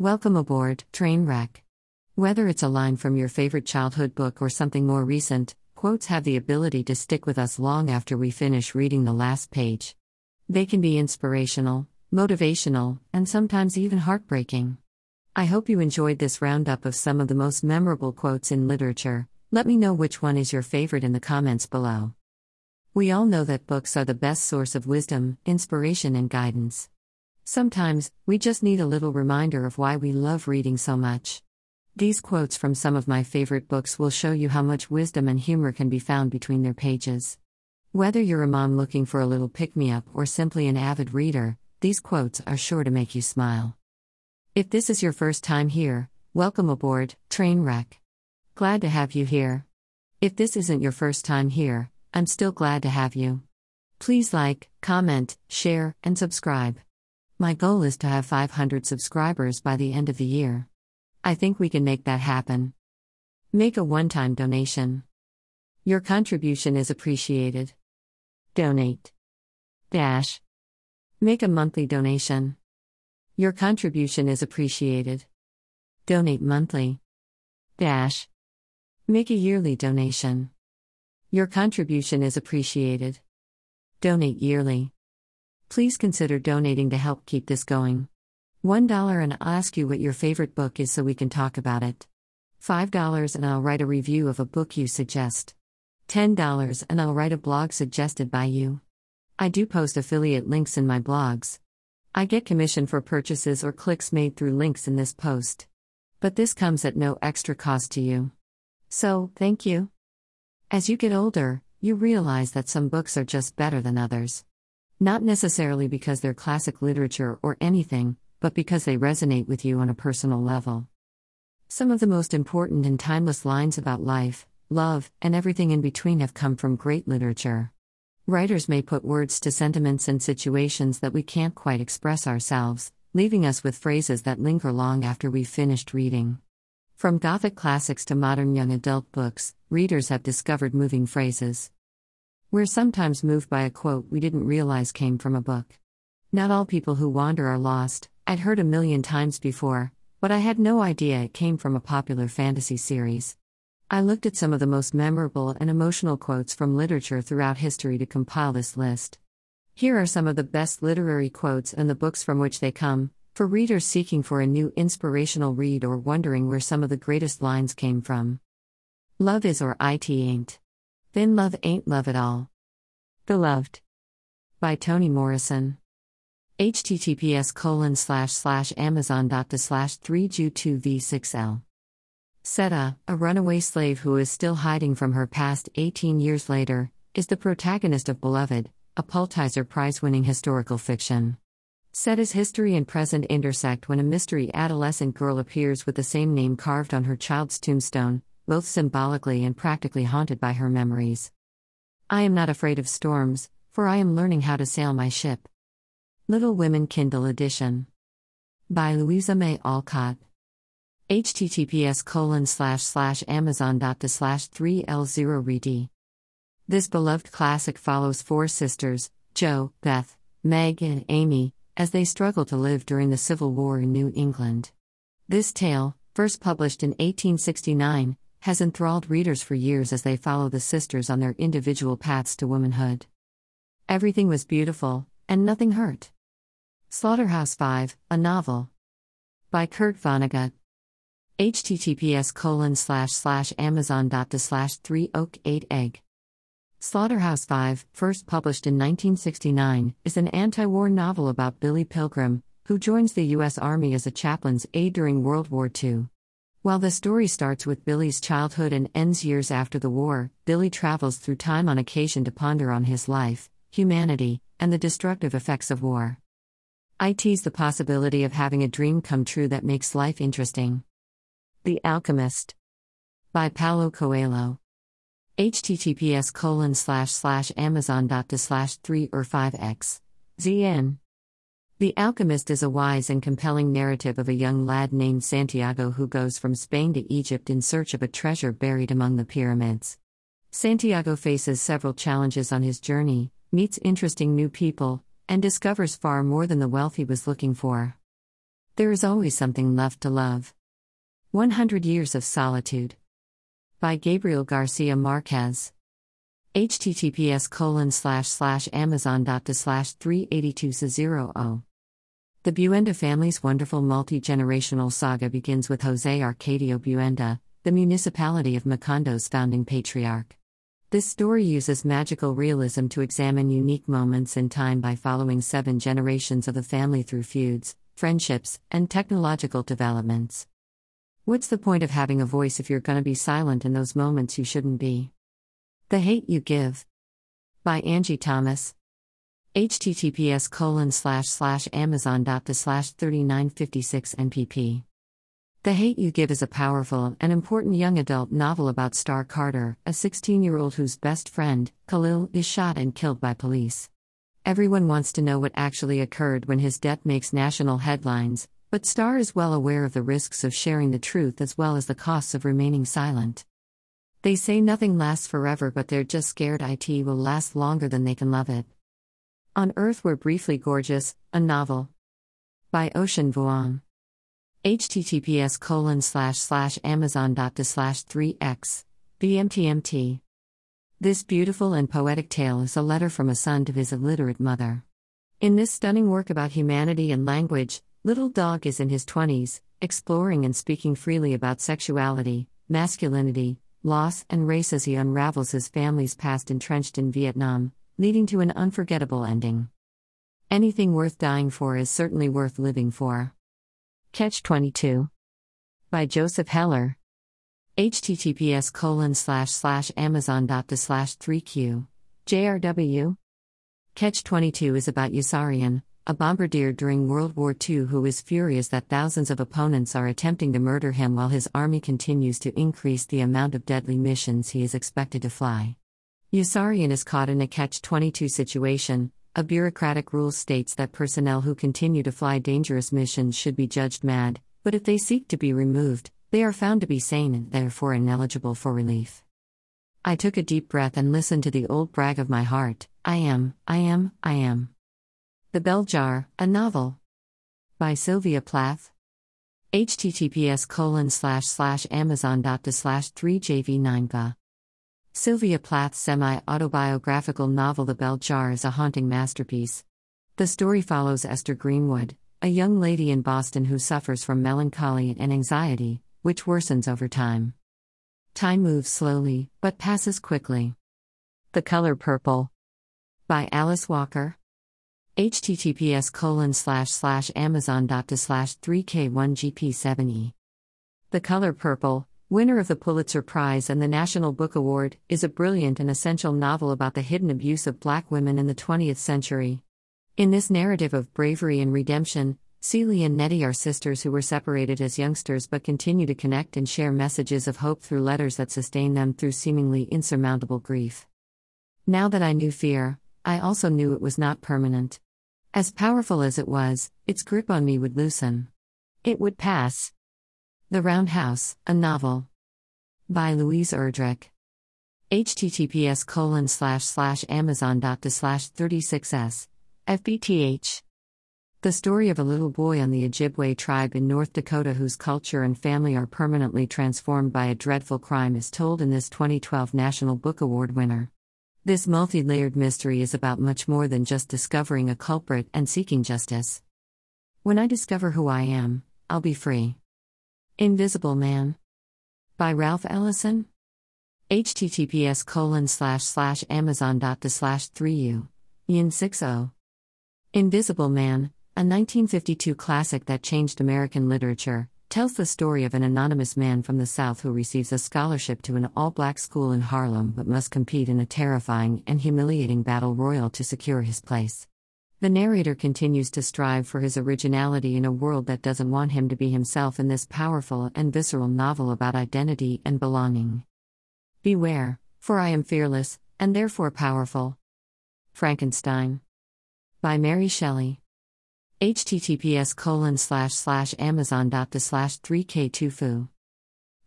Welcome aboard, Trainwreck. Whether it's a line from your favorite childhood book or something more recent, quotes have the ability to stick with us long after we finish reading the last page. They can be inspirational, motivational, and sometimes even heartbreaking. I hope you enjoyed this roundup of some of the most memorable quotes in literature. Let me know which one is your favorite in the comments below. We all know that books are the best source of wisdom, inspiration, and guidance. Sometimes, we just need a little reminder of why we love reading so much. These quotes from some of my favorite books will show you how much wisdom and humor can be found between their pages. Whether you're a mom looking for a little pick me up or simply an avid reader, these quotes are sure to make you smile. If this is your first time here, welcome aboard, Trainwreck. Glad to have you here. If this isn't your first time here, I'm still glad to have you. Please like, comment, share, and subscribe. My goal is to have 500 subscribers by the end of the year. I think we can make that happen. Make a one time donation. Your contribution is appreciated. Donate. Dash. Make a monthly donation. Your contribution is appreciated. Donate monthly. Dash. Make a yearly donation. Your contribution is appreciated. Donate yearly. Please consider donating to help keep this going. $1 and I'll ask you what your favorite book is so we can talk about it. $5 and I'll write a review of a book you suggest. $10 and I'll write a blog suggested by you. I do post affiliate links in my blogs. I get commission for purchases or clicks made through links in this post. But this comes at no extra cost to you. So, thank you. As you get older, you realize that some books are just better than others. Not necessarily because they're classic literature or anything, but because they resonate with you on a personal level. Some of the most important and timeless lines about life, love, and everything in between have come from great literature. Writers may put words to sentiments and situations that we can't quite express ourselves, leaving us with phrases that linger long after we've finished reading. From Gothic classics to modern young adult books, readers have discovered moving phrases. We're sometimes moved by a quote we didn't realize came from a book. Not all people who wander are lost, I'd heard a million times before, but I had no idea it came from a popular fantasy series. I looked at some of the most memorable and emotional quotes from literature throughout history to compile this list. Here are some of the best literary quotes and the books from which they come, for readers seeking for a new inspirational read or wondering where some of the greatest lines came from. Love is or it ain't. Then Love Ain't Love at All. Beloved. By Toni Morrison. https colon slash slash amazon dot to slash 3 ju 2 v 6 l Sethe, a runaway slave who is still hiding from her past 18 years later, is the protagonist of Beloved, a Pulitzer Prize winning historical fiction. Sethe's history and present intersect when a mystery adolescent girl appears with the same name carved on her child's tombstone, both symbolically and practically haunted by her memories. I am not afraid of storms, for I am learning how to sail my ship. Little Women Kindle Edition. By Louisa May Alcott. https colon slash slash amazon dot to slash 3l0 read. This beloved classic follows four sisters, Jo, Beth, Meg, and Amy, as they struggle to live during the Civil War in New England. This tale, first published in 1869, has enthralled readers for years as they follow the sisters on their individual paths to womanhood. Everything was beautiful, and nothing hurt. Slaughterhouse 5, a novel. By Kurt Vonnegut. https colon slash slash amazon dot slash 3 oak 8 egg. Slaughterhouse 5, first published in 1969, is an anti war novel about Billy Pilgrim, who joins the U.S. Army as a chaplain's aide during World War II. While the story starts with Billy's childhood and ends years after the war, Billy travels through time on occasion to ponder on his life, humanity, and the destructive effects of war. I tease the possibility of having a dream come true that makes life interesting. The Alchemist by Paulo Coelho. https colon slash slash amazon dot slash 3 or 5x. ZN. The Alchemist is a wise and compelling narrative of a young lad named Santiago who goes from Spain to Egypt in search of a treasure buried among the pyramids. Santiago faces several challenges on his journey, meets interesting new people, and discovers far more than the wealth he was looking for. There is always something left to love. 100 Years of Solitude. By Gabriel Garcia Marquez. https colon slash slash amazon dot slash 382 0 The Buendía family's wonderful multi generational saga begins with Jose Arcadio Buendía, the municipality of Macondo's founding patriarch. This story uses magical realism to examine unique moments in time by following seven generations of the family through feuds, friendships, and technological developments. What's the point of having a voice if you're gonna be silent in those moments you shouldn't be? The Hate You Give. By Angie Thomas. Https colon slash slash amazon dot the slash 3956 npp. The Hate You Give is a powerful and important young adult novel about Star Carter, a 16 year old whose best friend, Khalil, is shot and killed by police. Everyone wants to know what actually occurred when his death makes national headlines, but Star is well aware of the risks of sharing the truth as well as the costs of remaining silent. They say nothing lasts forever, but they're just scared it will last longer than they can love it. On Earth We're Briefly Gorgeous, a novel. By Ocean Vuong. Https colon slash slash amazon dot slash 3x bmtmt this beautiful and poetic tale is a letter from a son to his illiterate mother. In this stunning work about humanity and language little dog is in his 20s exploring and speaking freely about sexuality masculinity loss and race as he unravels his family's past entrenched in vietnam leading to an unforgettable ending anything worth dying for is certainly worth living for Catch 22. By Joseph Heller. https colon slash slash amazon dot slash 3q. JRW. Catch 22 is about Yossarian, a bombardier during World War II who is furious that thousands of opponents are attempting to murder him while his army continues to increase the amount of deadly missions he is expected to fly. Yossarian is caught in a catch 22 situation, a bureaucratic rule states that personnel who continue to fly dangerous missions should be judged mad, but if they seek to be removed, they are found to be sane and therefore ineligible for relief. I took a deep breath and listened to the old brag of my heart I am, I am, I am. The Bell Jar, a novel. By Sylvia Plath. https colon slash slash amazon dot slash 3jv9va. Sylvia Plath's semi autobiographical novel The Bell Jar is a haunting masterpiece. The story follows Esther Greenwood, a young lady in Boston who suffers from melancholy and anxiety, which worsens over time. Time moves slowly, but passes quickly. The Color Purple. By Alice Walker. https colon slash slash amazon dot slash 3k1gp7e. The Color Purple, winner of the Pulitzer Prize and the National Book Award, is a brilliant and essential novel about the hidden abuse of black women in the 20th century. In this narrative of bravery and redemption, Celie and Nettie are sisters who were separated as youngsters but continue to connect and share messages of hope through letters that sustain them through seemingly insurmountable grief. Now that I knew fear, I also knew it was not permanent. As powerful as it was, its grip on me would loosen. It would pass. The Roundhouse, a novel. By Louise Erdrich. https colon slash slash amazon dot slash 36s. FBTH. The story of a little boy on the Ojibwe tribe in North Dakota whose culture and family are permanently transformed by a dreadful crime is told in this 2012 National Book Award winner. This multi layered mystery is about much more than just discovering a culprit and seeking justice. When I discover who I am, I'll be free. Invisible Man. By Ralph Ellison. https colon slash slash amazon dot slash 3u. Yin 60. Invisible Man, a 1952 classic that changed American literature, tells the story of an anonymous man from the South who receives a scholarship to an all black school in Harlem but must compete in a terrifying and humiliating battle royal to secure his place. The narrator continues to strive for his originality in a world that doesn't want him to be himself in this powerful and visceral novel about identity and belonging. Beware, for I am fearless, and therefore powerful. Frankenstein. By Mary Shelley. https colon slash slash amazon dot slash 3k tufu.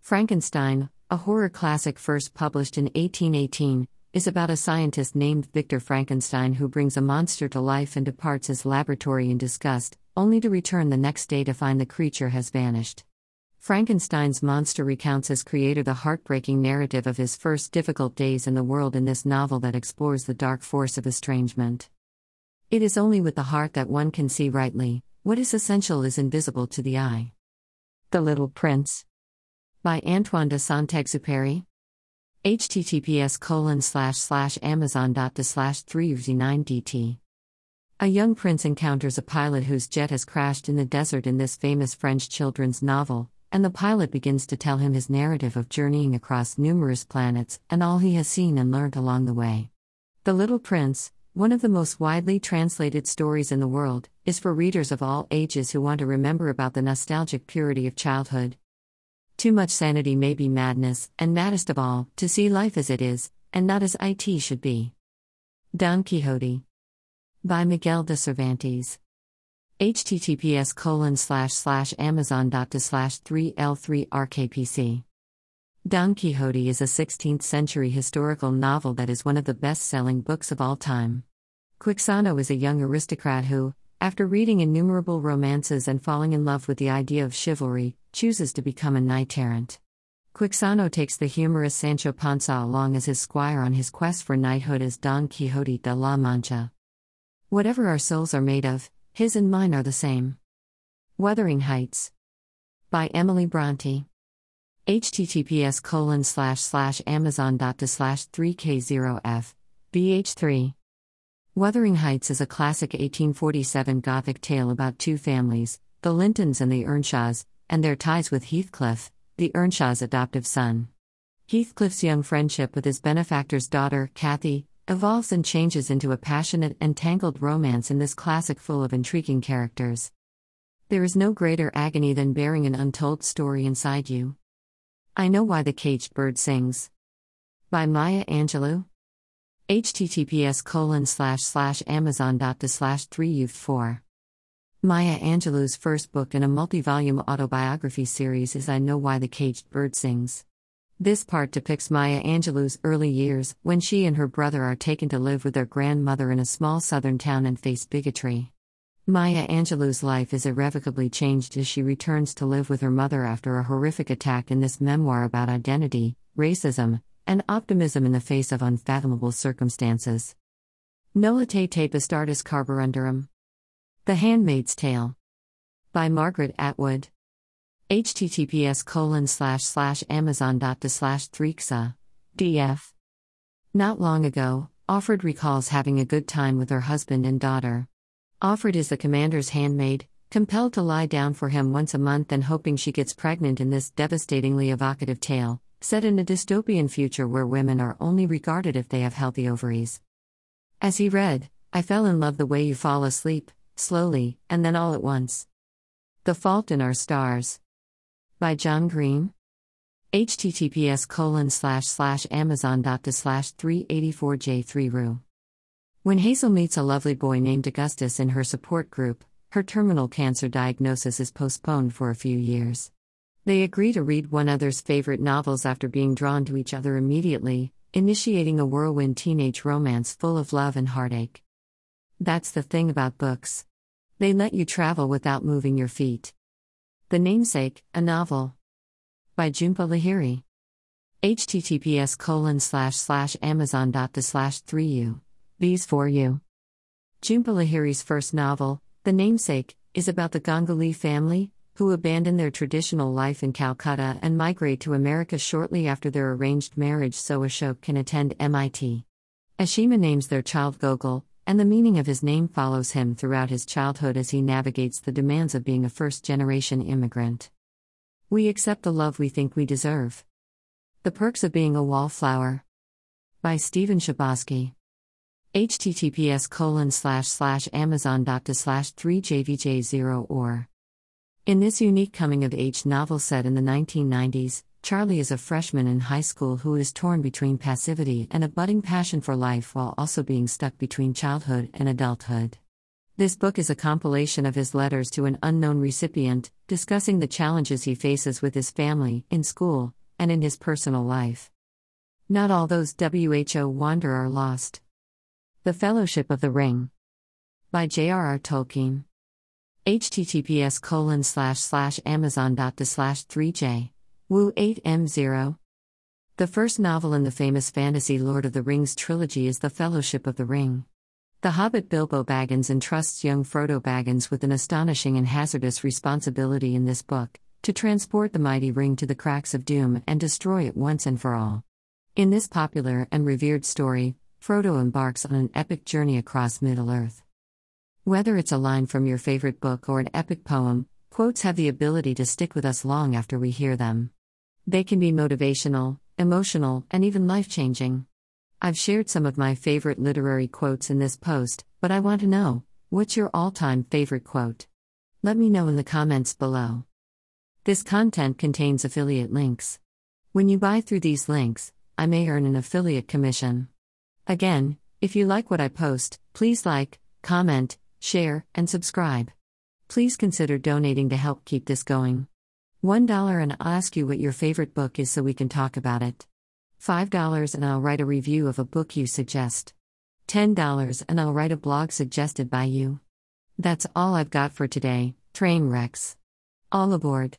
Frankenstein, a horror classic first published in 1818, is about a scientist named Victor Frankenstein who brings a monster to life and departs his laboratory in disgust, only to return the next day to find the creature has vanished. Frankenstein's monster recounts as creator the heartbreaking narrative of his first difficult days in the world in this novel that explores the dark force of estrangement. It is only with the heart that one can see rightly, what is essential is invisible to the eye. The Little Prince. By Antoine de Saint Exupéry. Https colon slash slash amazon dot slash 3 dt A young prince encounters a pilot whose jet has crashed in the desert in this famous French children's novel, and the pilot begins to tell him his narrative of journeying across numerous planets and all he has seen and learned along the way. The Little Prince, one of the most widely translated stories in the world, is for readers of all ages who want to remember about the nostalgic purity of childhood. Too much sanity may be madness, and maddest of all, to see life as it is, and not as it should be. Don Quixote. By Miguel de Cervantes. https colon slash slash amazon dot slash 3l3 rkpc. Don Quixote is a 16th century historical novel that is one of the best selling books of all time. Quixano is a young aristocrat who, after reading innumerable romances and falling in love with the idea of chivalry, chooses to become a knight errant. Quixano takes the humorous Sancho Panza along as his squire on his quest for knighthood as Don Quixote de la Mancha. Whatever our souls are made of, his and mine are the same. Wuthering Heights. By Emily Bronte https colon slash slash amazon dot slash 3k0f bh3 wuthering heights is a classic 1847 gothic tale about two families the lintons and the earnshaws and their ties with heathcliff the earnshaw's adoptive son heathcliff's young friendship with his benefactor's daughter cathy evolves and changes into a passionate and tangled romance in this classic full of intriguing characters there is no greater agony than bearing an untold story inside you I Know Why the Caged Bird Sings. By Maya Angelou. https colon slash slash amazon dot slash 3 youth 4 Maya Angelou's first book in a multi volume autobiography series is I Know Why the Caged Bird Sings. This part depicts Maya Angelou's early years, when she and her brother are taken to live with their grandmother in a small southern town and face bigotry. Maya Angelou's life is irrevocably changed as she returns to live with her mother after a horrific attack in this memoir about identity, racism, and optimism in the face of unfathomable circumstances. Nolite te bastardes carborundorum. The Handmaid's Tale. By Margaret Atwood. https colon slash slash slash 3xa. df. Not long ago, Offred recalls having a good time with her husband and daughter. Offred is the commander's handmaid, compelled to lie down for him once a month and hoping she gets pregnant in this devastatingly evocative tale, set in a dystopian future where women are only regarded if they have healthy ovaries. As he read, I fell in love the way you fall asleep, slowly, and then all at once. The Fault in Our Stars. By John Green. https colon slash slash amazon dot slash 384j3 ru when Hazel meets a lovely boy named Augustus in her support group, her terminal cancer diagnosis is postponed for a few years. They agree to read one another's favorite novels after being drawn to each other immediately, initiating a whirlwind teenage romance full of love and heartache. That's the thing about books. They let you travel without moving your feet. The Namesake, a novel. By Jhumpa Lahiri. https colon slash slash slash 3u. These for you. Jhumpa Lahiri's first novel, The Namesake, is about the Ganguly family, who abandon their traditional life in Calcutta and migrate to America shortly after their arranged marriage so Ashok can attend MIT. Ashima names their child Gogol, and the meaning of his name follows him throughout his childhood as he navigates the demands of being a first generation immigrant. We accept the love we think we deserve. The Perks of Being a Wallflower. By Stephen Chbosky https colon slash slash amazon dot slash 3jvj0 or in this unique coming of age novel set in the 1990s charlie is a freshman in high school who is torn between passivity and a budding passion for life while also being stuck between childhood and adulthood this book is a compilation of his letters to an unknown recipient discussing the challenges he faces with his family in school and in his personal life not all those who wander are lost the Fellowship of the Ring. By J.R.R. Tolkien. https colon slash slash amazon dot slash 3j woo 8m0 the first novel in the famous fantasy lord of the rings trilogy is the fellowship of the ring. The hobbit bilbo baggins entrusts young frodo baggins with an astonishing and hazardous responsibility in this book to transport the mighty ring to the cracks of doom and destroy it once and for all. In this popular and revered story frodo embarks on an epic journey across middle earth. Whether it's a line from your favorite book or an epic poem, quotes have the ability to stick with us long after we hear them. They can be motivational, emotional, and even life changing. I've shared some of my favorite literary quotes in this post, but I want to know what's your all time favorite quote? Let me know in the comments below. This content contains affiliate links. When you buy through these links, I may earn an affiliate commission. Again, if you like what I post, please like, comment, share, and subscribe. Please consider donating to help keep this going. $1 and I'll ask you what your favorite book is so we can talk about it. $5 and I'll write a review of a book you suggest. $10 and I'll write a blog suggested by you. That's all I've got for today, train wrecks. All aboard.